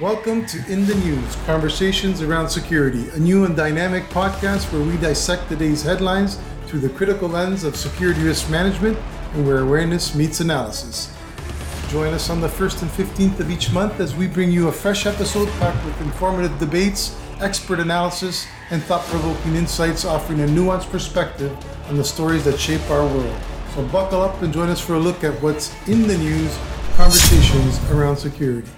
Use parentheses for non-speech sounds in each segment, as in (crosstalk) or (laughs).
Welcome to In the News Conversations Around Security, a new and dynamic podcast where we dissect the day's headlines through the critical lens of security risk management and where awareness meets analysis. Join us on the 1st and 15th of each month as we bring you a fresh episode packed with informative debates, expert analysis, and thought provoking insights offering a nuanced perspective on the stories that shape our world. So buckle up and join us for a look at what's in the news, conversations around security.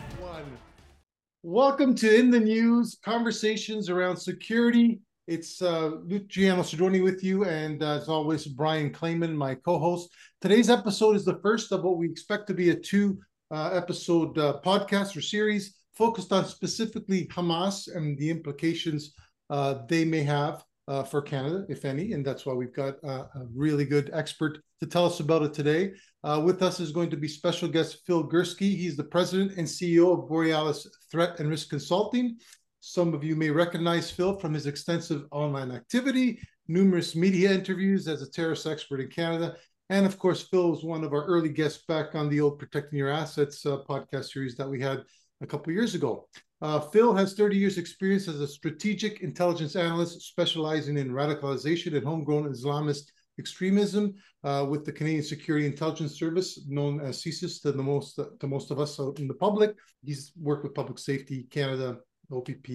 Welcome to In the News Conversations Around Security. It's uh, Luciano Cedrone with you, and uh, as always, Brian Claman, my co host. Today's episode is the first of what we expect to be a two uh, episode uh, podcast or series focused on specifically Hamas and the implications uh, they may have uh, for Canada, if any. And that's why we've got uh, a really good expert to tell us about it today. Uh, with us is going to be special guest Phil Gurski. He's the president and CEO of Borealis Threat and Risk Consulting. Some of you may recognize Phil from his extensive online activity, numerous media interviews as a terrorist expert in Canada. And of course, Phil was one of our early guests back on the old Protecting Your Assets uh, podcast series that we had a couple years ago. Uh, Phil has 30 years experience as a strategic intelligence analyst specializing in radicalization and homegrown Islamist extremism uh, with the Canadian Security Intelligence Service, known as CSIS to the most to most of us in the public. He's worked with Public Safety Canada, OPP,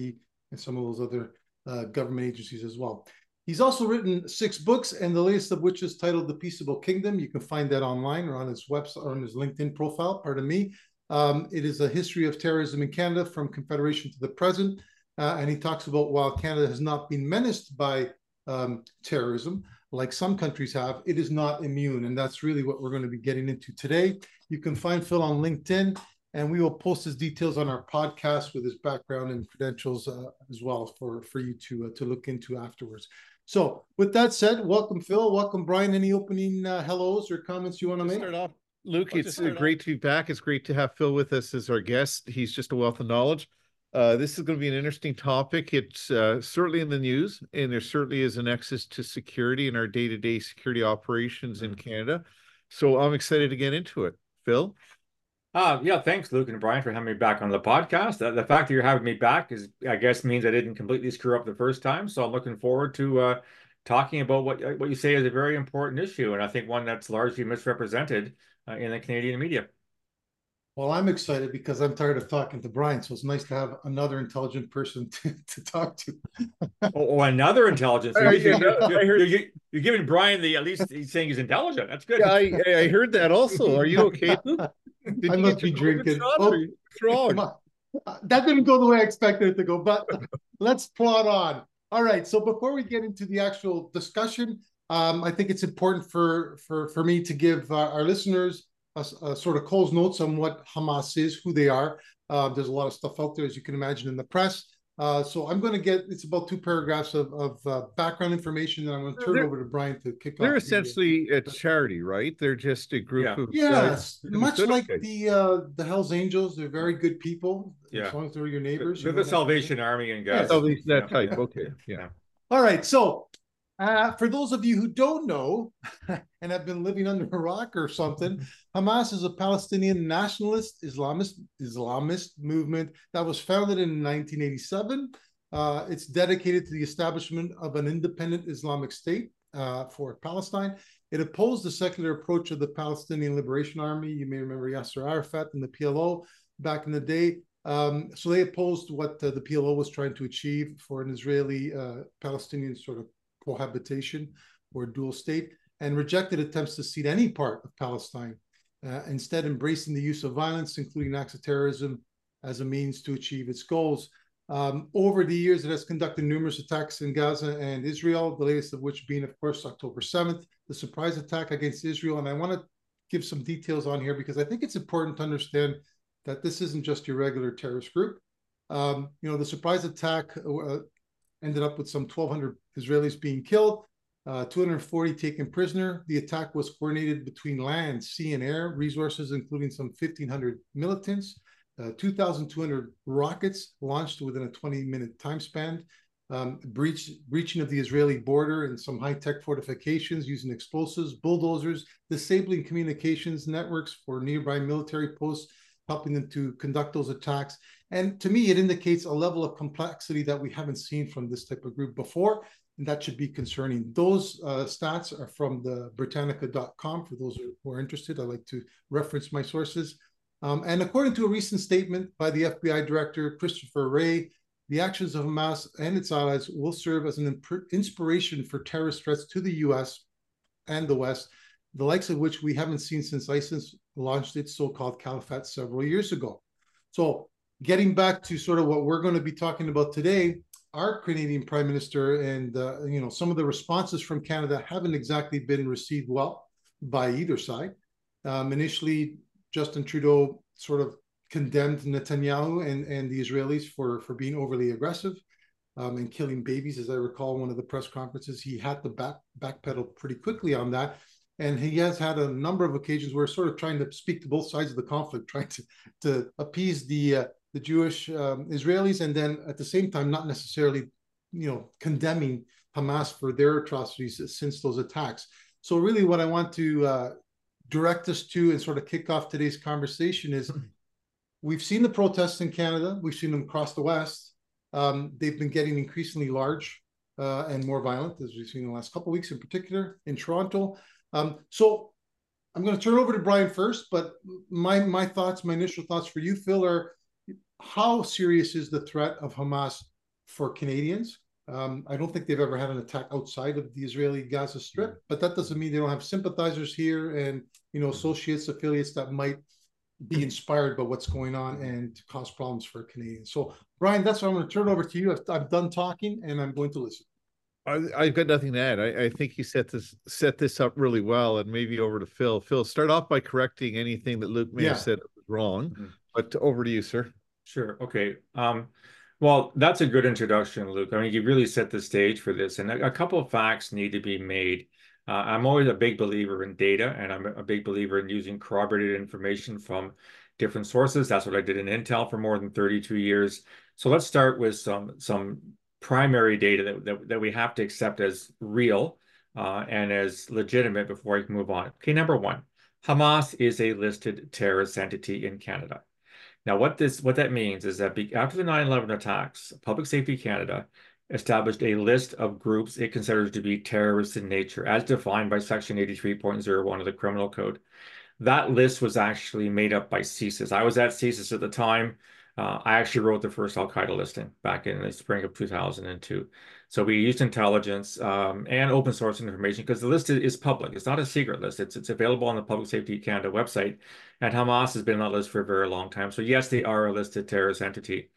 and some of those other uh, government agencies as well. He's also written six books, and the latest of which is titled "The Peaceable Kingdom." You can find that online or on his website or on his LinkedIn profile. Pardon me. Um, it is a history of terrorism in Canada from Confederation to the present. Uh, and he talks about while Canada has not been menaced by um, terrorism, like some countries have, it is not immune. And that's really what we're going to be getting into today. You can find Phil on LinkedIn, and we will post his details on our podcast with his background and credentials uh, as well for, for you to, uh, to look into afterwards. So, with that said, welcome, Phil. Welcome, Brian. Any opening uh, hellos or comments you want to make? Start off Luke, it's great to be back. It's great to have Phil with us as our guest. He's just a wealth of knowledge. Uh, this is going to be an interesting topic. It's uh, certainly in the news, and there certainly is an access to security in our day to day security operations in Canada. So I'm excited to get into it. Phil? Uh, yeah, thanks, Luke and Brian, for having me back on the podcast. Uh, the fact that you're having me back is, I guess, means I didn't completely screw up the first time. So I'm looking forward to uh, talking about what what you say is a very important issue, and I think one that's largely misrepresented uh, in the Canadian media. Well, I'm excited because I'm tired of talking to Brian, so it's nice to have another intelligent person (laughs) to, to talk to. (laughs) oh, oh, another intelligence. You're, you're, you're, you're, giving Brian the at least he's saying he's intelligent. That's good. Yeah, I, I heard that also. Are you okay? (laughs) Did I must be drinking. Oh, wrong? That didn't go the way I expected it to go, but let's plot on. All right. So before we get into the actual discussion, um, I think it's important for for for me to give uh, our listeners a, a, sort of Cole's notes on what Hamas is, who they are. Uh, there's a lot of stuff out there, as you can imagine, in the press. Uh, so I'm going to get it's about two paragraphs of, of uh, background information, and I'm going to turn they're, it over to Brian to kick they're off. They're essentially a charity, right? They're just a group yeah. of yes, much like okay. the uh, the Hell's Angels. They're very good people. Yeah, as long as they're your neighbors. They're, the Salvation Army and guys. Yeah, that yeah. type. Okay, yeah. All right, so uh, for those of you who don't know (laughs) and have been living under a rock or something, Hamas is a Palestinian nationalist Islamist Islamist movement that was founded in 1987. Uh, it's dedicated to the establishment of an independent Islamic state uh, for Palestine. It opposed the secular approach of the Palestinian Liberation Army. You may remember Yasser Arafat and the PLO back in the day. Um, so they opposed what uh, the PLO was trying to achieve for an Israeli uh, Palestinian sort of cohabitation or dual state and rejected attempts to cede any part of Palestine, uh, instead embracing the use of violence, including acts of terrorism, as a means to achieve its goals. Um, over the years, it has conducted numerous attacks in Gaza and Israel, the latest of which being, of course, October 7th, the surprise attack against Israel. And I want to give some details on here because I think it's important to understand that this isn't just your regular terrorist group. Um, you know, the surprise attack uh, ended up with some 1,200 Israelis being killed, uh, 240 taken prisoner. The attack was coordinated between land, sea, and air resources, including some 1,500 militants, uh, 2,200 rockets launched within a 20 minute time span, um, breach, breaching of the Israeli border and some high tech fortifications using explosives, bulldozers, disabling communications networks for nearby military posts, helping them to conduct those attacks. And to me, it indicates a level of complexity that we haven't seen from this type of group before. And that should be concerning. Those uh, stats are from the Britannica.com. For those who are interested, I like to reference my sources. Um, and according to a recent statement by the FBI director, Christopher Wray, the actions of Hamas and its allies will serve as an inspiration for terrorist threats to the US and the West, the likes of which we haven't seen since ISIS launched its so called caliphate several years ago. So, getting back to sort of what we're going to be talking about today, our Canadian Prime Minister and uh, you know some of the responses from Canada haven't exactly been received well by either side. Um, initially, Justin Trudeau sort of condemned Netanyahu and, and the Israelis for, for being overly aggressive um, and killing babies. As I recall, one of the press conferences, he had to back backpedal pretty quickly on that. And he has had a number of occasions where sort of trying to speak to both sides of the conflict, trying to, to appease the uh, the Jewish um, Israelis, and then at the same time, not necessarily, you know, condemning Hamas for their atrocities since those attacks. So really, what I want to uh, direct us to and sort of kick off today's conversation is we've seen the protests in Canada, we've seen them across the West. Um, they've been getting increasingly large uh, and more violent, as we've seen in the last couple of weeks, in particular in Toronto. Um, so I'm going to turn over to Brian first, but my my thoughts, my initial thoughts for you, Phil, are how serious is the threat of Hamas for Canadians? Um, I don't think they've ever had an attack outside of the Israeli Gaza Strip, but that doesn't mean they don't have sympathizers here and you know associates, affiliates that might be inspired by what's going on and cause problems for Canadians. So, Brian, that's what I'm going to turn over to you. I've, I'm done talking and I'm going to listen. I, have got nothing to add. I, I, think you set this set this up really well, and maybe over to Phil. Phil, start off by correcting anything that Luke may yeah. have said was wrong. Mm-hmm. But over to you, sir. Sure. Okay. Um, well, that's a good introduction, Luke. I mean, you really set the stage for this, and a, a couple of facts need to be made. Uh, I'm always a big believer in data, and I'm a big believer in using corroborated information from different sources. That's what I did in Intel for more than 32 years. So let's start with some some primary data that, that, that we have to accept as real uh, and as legitimate before I can move on. Okay, number one, Hamas is a listed terrorist entity in Canada. Now, what this what that means is that be, after the 9/11 attacks, Public Safety Canada established a list of groups it considers to be terrorist in nature, as defined by Section 83.01 of the Criminal Code. That list was actually made up by CSIS. I was at CSIS at the time. Uh, I actually wrote the first Al Qaeda listing back in the spring of 2002. So we used intelligence um, and open source information because the list is public. It's not a secret list. It's it's available on the Public Safety Canada website, and Hamas has been on that list for a very long time. So yes, they are a listed terrorist entity.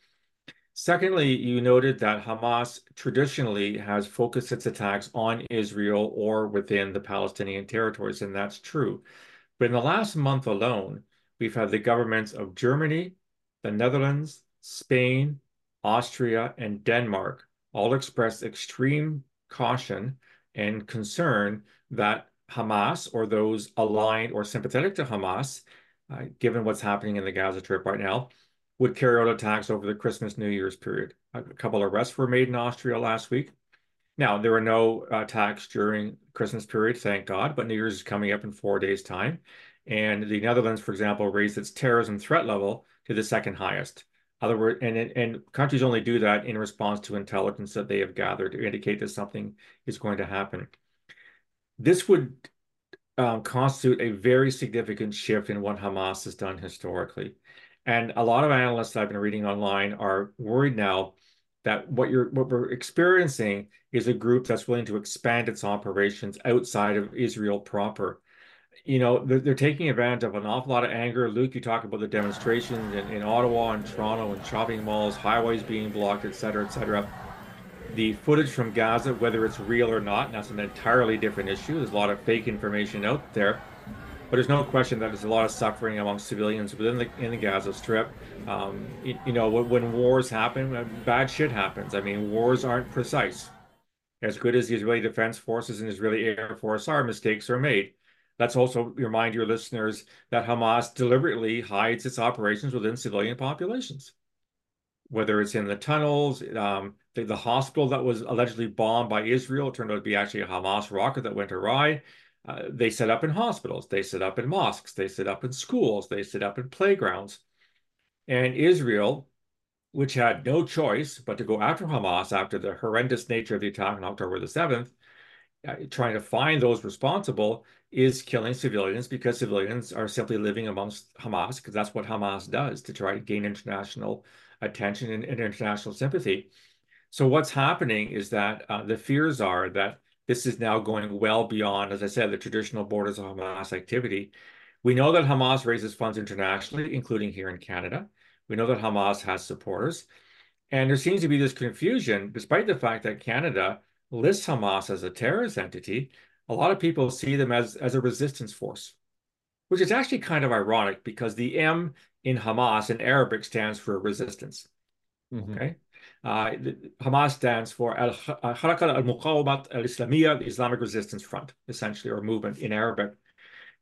Secondly, you noted that Hamas traditionally has focused its attacks on Israel or within the Palestinian territories, and that's true. But in the last month alone, we've had the governments of Germany, the Netherlands, Spain, Austria, and Denmark all express extreme caution and concern that Hamas or those aligned or sympathetic to Hamas, uh, given what's happening in the Gaza Strip right now, would carry out attacks over the Christmas New Year's period. A couple of arrests were made in Austria last week. Now, there were no attacks during Christmas period, thank God, but New Year's is coming up in four days' time. And the Netherlands, for example, raised its terrorism threat level to the second highest. Other words, and, and countries only do that in response to intelligence that they have gathered to indicate that something is going to happen. This would um, constitute a very significant shift in what Hamas has done historically. And a lot of analysts I've been reading online are worried now that what you're what we're experiencing is a group that's willing to expand its operations outside of Israel proper. You know, they're, they're taking advantage of an awful lot of anger. Luke, you talk about the demonstrations in, in Ottawa and Toronto and shopping malls, highways being blocked, et cetera, et cetera. The footage from Gaza, whether it's real or not, that's an entirely different issue. There's a lot of fake information out there but there's no question that there's a lot of suffering among civilians within the in the Gaza Strip. Um, you, you, know, when, when, wars happen, uh, bad shit happens. I mean, wars aren't precise. As good as the Israeli Defense Forces and Israeli Air Force are, mistakes are made. Let's also remind your listeners that Hamas deliberately hides its operations within civilian populations, whether it's in the tunnels, um, the, the hospital that was allegedly bombed by Israel turned out to be actually a Hamas rocket that went awry. Uh, they set up in hospitals, they set up in mosques, they set up in schools, they set up in playgrounds. And Israel, which had no choice but to go after Hamas after the horrendous nature of the attack on October the 7th, uh, trying to find those responsible, is killing civilians because civilians are simply living amongst Hamas, because that's what Hamas does to try to gain international attention and, and international sympathy. So what's happening is that uh, the fears are that this is now going well beyond, as I said, the traditional borders of Hamas activity. We know that Hamas raises funds internationally, including here in Canada. We know that Hamas has supporters. And there seems to be this confusion, despite the fact that Canada lists Hamas as a terrorist entity, a lot of people see them as, as a resistance force, which is actually kind of ironic because the M in Hamas in Arabic stands for resistance. Mm-hmm. Okay. Uh, Hamas stands for Al Harakat al Muqawamat al Islamiyya, the Islamic Resistance Front, essentially, or movement in Arabic.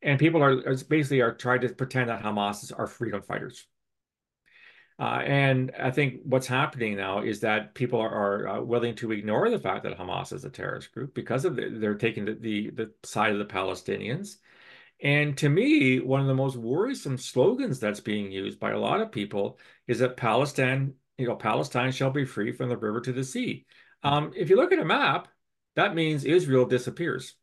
And people are, are basically are trying to pretend that Hamas is are freedom fighters. Uh, and I think what's happening now is that people are, are uh, willing to ignore the fact that Hamas is a terrorist group because of the, they're taking the, the, the side of the Palestinians. And to me, one of the most worrisome slogans that's being used by a lot of people is that Palestine, you know, Palestine shall be free from the river to the sea. Um, if you look at a map, that means Israel disappears.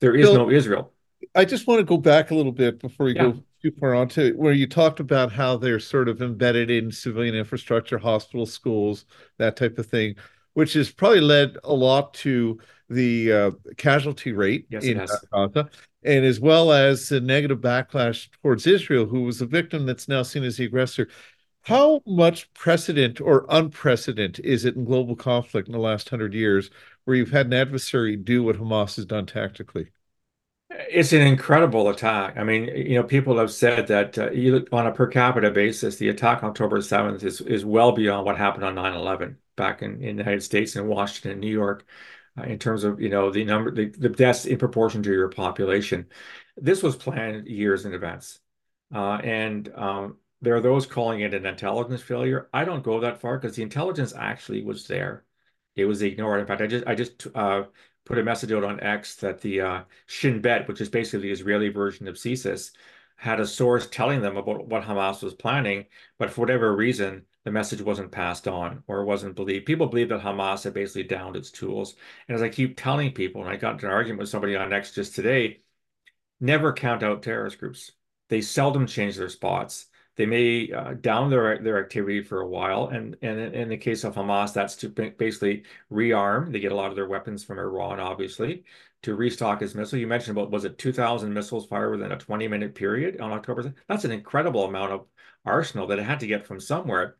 There is no Israel. I just want to go back a little bit before we yeah. go too far on to where you talked about how they're sort of embedded in civilian infrastructure, hospitals, schools, that type of thing, which has probably led a lot to the uh, casualty rate yes, in Gaza, and as well as the negative backlash towards Israel, who was the victim that's now seen as the aggressor. How much precedent or unprecedented is it in global conflict in the last hundred years where you've had an adversary do what Hamas has done tactically? It's an incredible attack. I mean, you know, people have said that uh, you, on a per capita basis, the attack on October 7th is, is well beyond what happened on 9 11 back in, in the United States and Washington New York uh, in terms of, you know, the number, the, the deaths in proportion to your population. This was planned years in advance. Uh, and um, there are those calling it an intelligence failure. I don't go that far because the intelligence actually was there. It was ignored. In fact, I just I just uh, put a message out on X that the uh, Shin Bet, which is basically the Israeli version of CSIS, had a source telling them about what Hamas was planning, but for whatever reason, the message wasn't passed on or wasn't believed. People believe that Hamas had basically downed its tools. And as I keep telling people, and I got into an argument with somebody on X just today, never count out terrorist groups. They seldom change their spots. They may uh, down their their activity for a while, and and in the case of Hamas, that's to basically rearm. They get a lot of their weapons from Iran, obviously, to restock its missile. You mentioned about was it 2,000 missiles fired within a 20 minute period on October? That's an incredible amount of arsenal that it had to get from somewhere.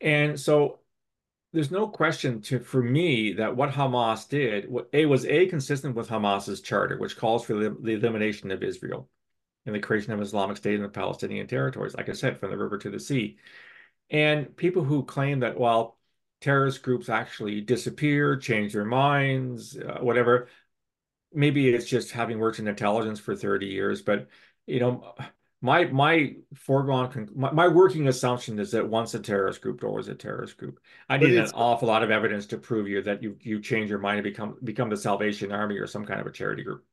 And so there's no question to for me that what Hamas did, a was a consistent with Hamas's charter, which calls for the, the elimination of Israel in the creation of Islamic State in the Palestinian territories, like I said, from the river to the sea. And people who claim that, well, terrorist groups actually disappear, change their minds, uh, whatever, maybe it's just having worked in intelligence for 30 years. But, you know, my my foregone my, my, working assumption is that once a terrorist group, always a terrorist group. I need an awful lot of evidence to prove you that you you change your mind and become become the Salvation Army or some kind of a charity group.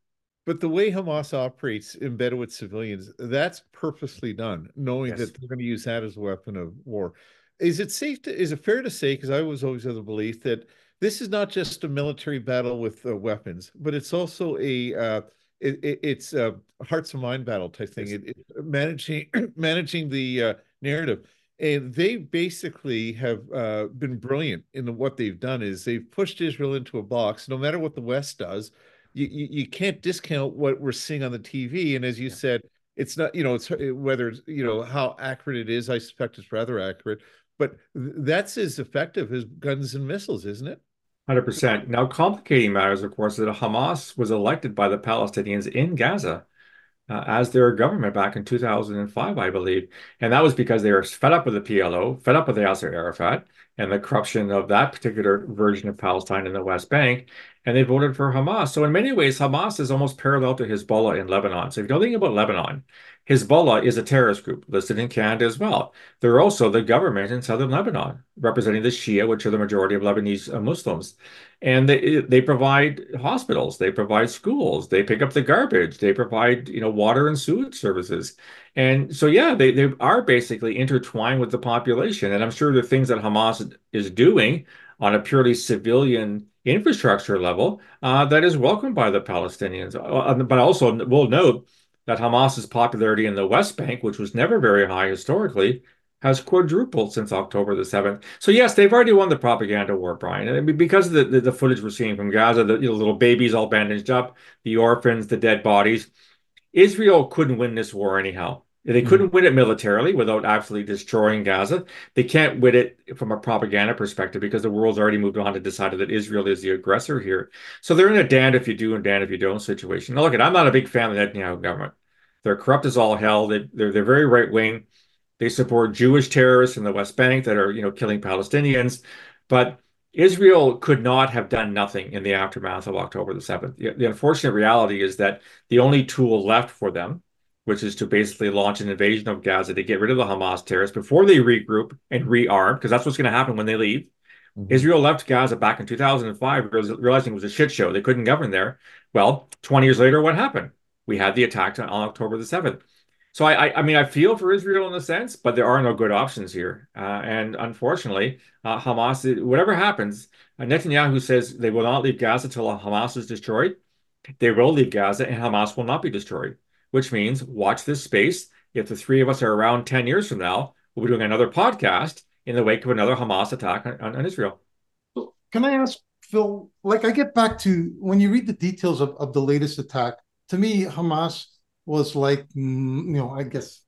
But the way Hamas operates embedded with civilians, that's purposely done, knowing yes. that they're going to use that as a weapon of war. Is it safe to, is it fair to say, because I was always of the belief that this is not just a military battle with uh, weapons, but it's also a, uh, it, it, it's a hearts and mind battle type thing. Yes. It, managing, (clears throat) managing the uh, narrative and they basically have uh, been brilliant in the, what they've done is they've pushed Israel into a box. No matter what the West does, you, you, you can't discount what we're seeing on the TV. And as you yeah. said, it's not, you know, it's whether it's, you know, how accurate it is. I suspect it's rather accurate, but that's as effective as guns and missiles, isn't it? 100%. Now, complicating matters, of course, is that Hamas was elected by the Palestinians in Gaza uh, as their government back in 2005, I believe. And that was because they were fed up with the PLO, fed up with the Yasser Arafat and the corruption of that particular version of Palestine in the West Bank. And they voted for Hamas. So in many ways, Hamas is almost parallel to Hezbollah in Lebanon. So if you know anything about Lebanon, Hezbollah is a terrorist group listed in Canada as well. They're also the government in southern Lebanon, representing the Shia, which are the majority of Lebanese uh, Muslims. And they they provide hospitals, they provide schools, they pick up the garbage, they provide you know water and sewage services. And so yeah, they, they are basically intertwined with the population. And I'm sure the things that Hamas is doing on a purely civilian infrastructure level uh, that is welcomed by the Palestinians. Uh, but also, we'll note that Hamas's popularity in the West Bank, which was never very high historically, has quadrupled since October the 7th. So, yes, they've already won the propaganda war, Brian. I mean, because of the, the, the footage we're seeing from Gaza, the you know, little babies all bandaged up, the orphans, the dead bodies, Israel couldn't win this war anyhow. They hmm. couldn't win it militarily without absolutely destroying Gaza. They can't win it from a propaganda perspective because the world's already moved on and decided that Israel is the aggressor here. So they're in a damned if you do and damned if you don't situation. Now, look, at I'm not a big fan of the Netanyahu government. They're corrupt as all hell. They, they're they're very right wing. They support Jewish terrorists in the West Bank that are you know killing Palestinians, but Israel could not have done nothing in the aftermath of October the 7th. The, the unfortunate reality is that the only tool left for them which is to basically launch an invasion of Gaza to get rid of the Hamas terrorists before they regroup and rearm, because that's what's going to happen when they leave. Mm-hmm. Israel left Gaza back in 2005, realizing it was a shit show. They couldn't govern there. Well, 20 years later, what happened? We had the attack on October the 7th. So I, I, I mean, I feel for Israel in a sense, but there are no good options here. Uh, and unfortunately, uh, Hamas, whatever happens, uh, Netanyahu says they will not leave Gaza until Hamas is destroyed. They will leave Gaza, and Hamas will not be destroyed which means watch this space. If the three of us are around 10 years from now, we'll be doing another podcast in the wake of another Hamas attack on, on, Israel. Can I ask, Phil, like I get back to when you read the details of, of the latest attack, to me, Hamas was like, mm, you know, I guess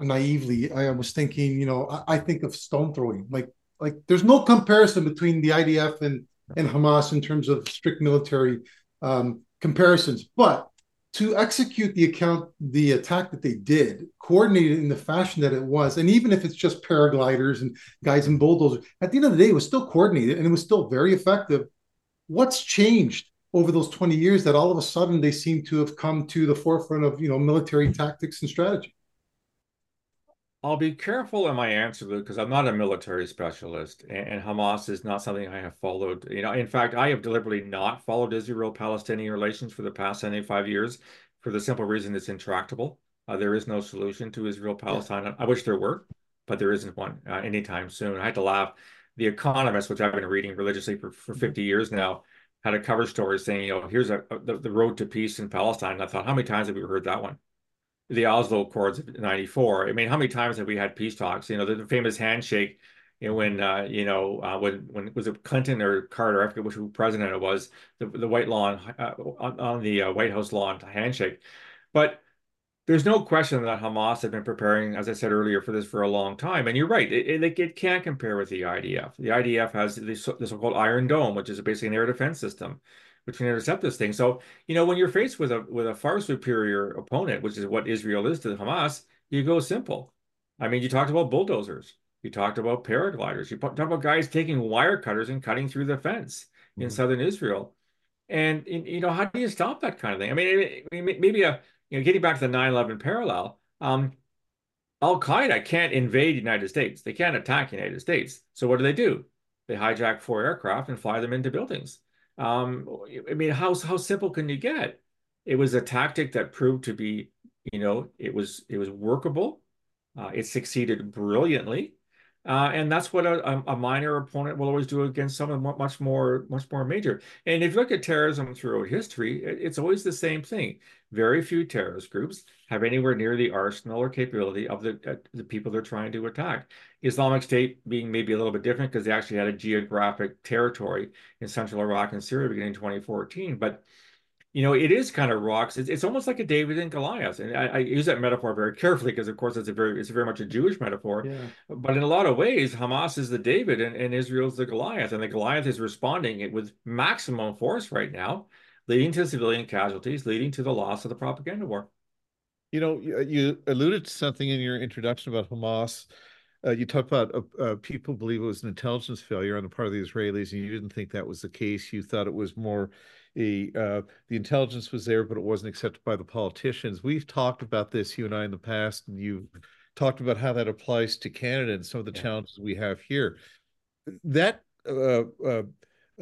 naively, I was thinking, you know, I, I think of stone throwing. Like, like there's no comparison between the IDF and, and Hamas in terms of strict military um, comparisons. But to execute the account the attack that they did coordinated in the fashion that it was and even if it's just paragliders and guys in bulldozers at the end of the day it was still coordinated and it was still very effective. What's changed over those 20 years that all of a sudden they seem to have come to the forefront of you know military tactics and strategy I'll be careful in my answer because I'm not a military specialist, and, and, Hamas is not something I have followed. You know, in fact, I have deliberately not followed Israel-Palestinian relations for the past 75 years, for the simple reason it's intractable. Uh, there is no solution to Israel-Palestine. Yeah. I wish there were, but there isn't one uh, anytime soon. I had to laugh. The Economist, which I've been reading religiously for, for 50 years now, had a cover story saying, you know, here's a, a the, the road to peace in Palestine. And I thought, how many times have we heard that one? The Oslo Accords of '94. I mean, how many times have we had peace talks? You know, the, the famous handshake. You know, when uh, you know uh, when when was it Clinton or Carter? I forget which president it was. The the White Lawn uh, on, on, the uh, White House lawn handshake, but there's no question that Hamas have been preparing, as I said earlier, for this for a long time. And you're right, it, it, it can't compare with the IDF. The IDF has the, the so-called Iron Dome, which is basically an air defense system which can intercept this thing. So, you know, when you're faced with a with a far superior opponent, which is what Israel is to Hamas, you go simple. I mean, you talked about bulldozers. You talked about paragliders. You talked about guys taking wire cutters and cutting through the fence mm-hmm. in southern Israel. And, you know, how do you stop that kind of thing? I mean, maybe a you know, getting back to the 9/11 parallel. Um, Al Qaeda can't invade the United States. They can't attack the United States. So what do they do? They hijack four aircraft and fly them into buildings. Um, I mean, how how simple can you get? It was a tactic that proved to be, you know, it was it was workable. Uh, it succeeded brilliantly, uh, and that's what a, a, minor opponent will always do against someone much more much more major. And if you look at terrorism throughout history, it's always the same thing. Very few terrorist groups have anywhere near the arsenal or capability of the uh, the people they're trying to attack. Islamic State being maybe a little bit different because they actually had a geographic territory in central Iraq and Syria beginning in 2014. But you know, it is kind of rocks. It's, it's almost like a David and Goliath, and I, I use that metaphor very carefully because, of course, it's a very it's very much a Jewish metaphor. Yeah. But in a lot of ways, Hamas is the David and, and Israel's the Goliath, and the Goliath is responding with maximum force right now leading to civilian casualties, leading to the loss of the propaganda war. You know, you, you alluded to something in your introduction about Hamas uh, you talked about uh, uh, people believe it was an intelligence failure on the part of the Israelis, and you didn't think that was the case. You thought it was more a uh, the intelligence was there, but it wasn't accepted by the politicians. We've talked about this, you and I, in the past, and you've talked about how that applies to Canada and some of the yeah. challenges we have here. That uh, uh,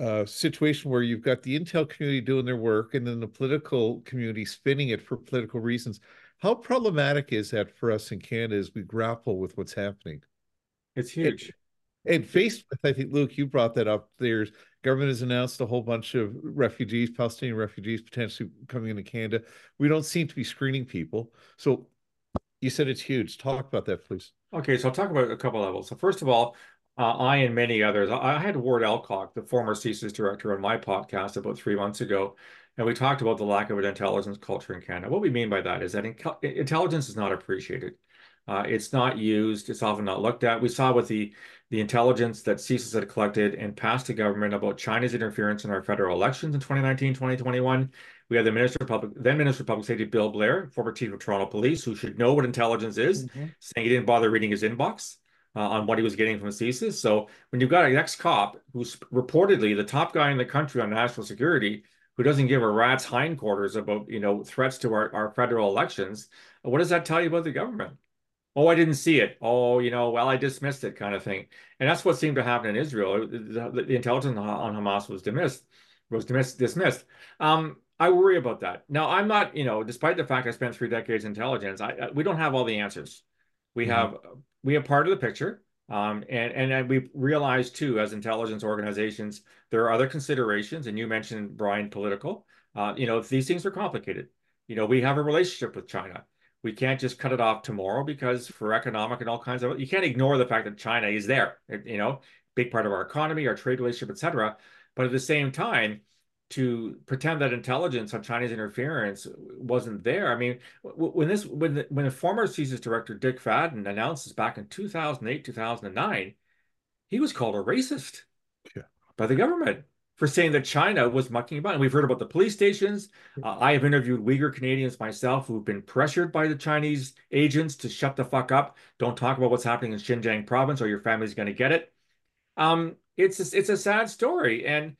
uh, situation where you've got the intel community doing their work and then the political community spinning it for political reasons. How problematic is that for us in Canada as we grapple with what's happening? It's huge. And, and faced with, I think, Luke, you brought that up. There's government has announced a whole bunch of refugees, Palestinian refugees, potentially coming into Canada. We don't seem to be screening people. So you said it's huge. Talk about that, please. Okay, so I'll talk about a couple levels. So first of all, uh, I and many others, I had Ward Elcock, the former CSIS director, on my podcast about three months ago, and we talked about the lack of an intelligence culture in Canada. What we mean by that is that intelligence is not appreciated. Uh, it's not used. It's often not looked at. We saw with the the intelligence that CSIS had collected and passed to government about China's interference in our federal elections in 2019, 2021. We had the Minister of Public, then Minister of Public Safety, Bill Blair, former chief of Toronto Police, who should know what intelligence is, mm-hmm. saying he didn't bother reading his inbox uh, on what he was getting from CSIS. So when you've got an ex-cop who's reportedly the top guy in the country on national security, who doesn't give a rat's hindquarters about you know threats to our, our federal elections, what does that tell you about the government? Oh, I didn't see it. Oh, you know, well, I dismissed it, kind of thing. And that's what seemed to happen in Israel. The, the, intelligence on Hamas was dismissed. Was dismissed. Dismissed. Um, I worry about that. Now, I'm not, you know, despite the fact I spent three decades in intelligence, I, I we don't have all the answers. We mm-hmm. have we have part of the picture. Um, and, and, and we realize too, as intelligence organizations, there are other considerations. And you mentioned Brian, political. Uh, you know, these things are complicated. You know, we have a relationship with China. We can't just cut it off tomorrow because for economic and all kinds of you can't ignore the fact that China is there. You know, big part of our economy, our trade relationship, etc. But at the same time, to pretend that intelligence on Chinese interference wasn't there. I mean, when this when the, when the former CSIS director Dick Fadden announced this back in 2008, 2009, he was called a racist yeah. by the government for saying that China was mucking about. And we've heard about the police stations. Uh, I have interviewed Uyghur Canadians myself who've been pressured by the Chinese agents to shut the fuck up. Don't talk about what's happening in Xinjiang province or your family's going to get it. Um, it's a, it's a sad story. And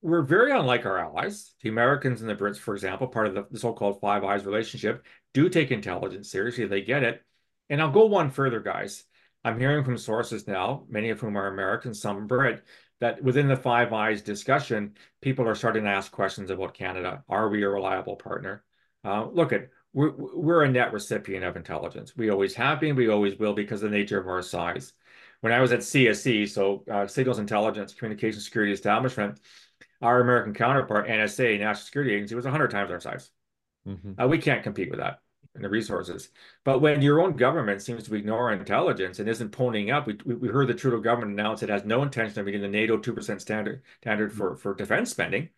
we're very unlike our allies. The Americans and the Brits, for example, part of the, the so-called Five Eyes relationship, do take intelligence seriously. They get it. And I'll go one further, guys. I'm hearing from sources now, many of whom are American, some Brit, that within the Five Eyes discussion, people are starting to ask questions about Canada. Are we a reliable partner? Uh, look at we're, we're a net recipient of intelligence. We always have been. We always will because of the nature of our size. When I was at CSE, so uh, Signals Intelligence Communication Security Establishment, our American counterpart, NSA, National Security Agency, was 100 times our size. Mm-hmm. Uh, we can't compete with that in the resources. But when your own government seems to ignore intelligence and isn't ponying up, we, we heard the Trudeau government announce it has no intention of meeting the NATO 2% standard standard for, for defense spending.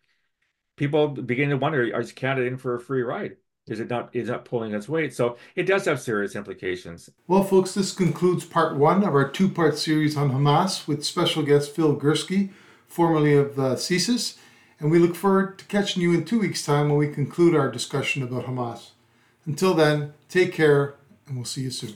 People begin to wonder, is Canada in for a free ride? Is it not is not pulling its weight? So it does have serious implications. Well, folks, this concludes part one of our two-part series on Hamas with special guest Phil Gurski formerly of uh, CSIS, and we look forward to catching you in two weeks' time when we conclude our discussion about Hamas. Until then, take care, and we'll see you soon.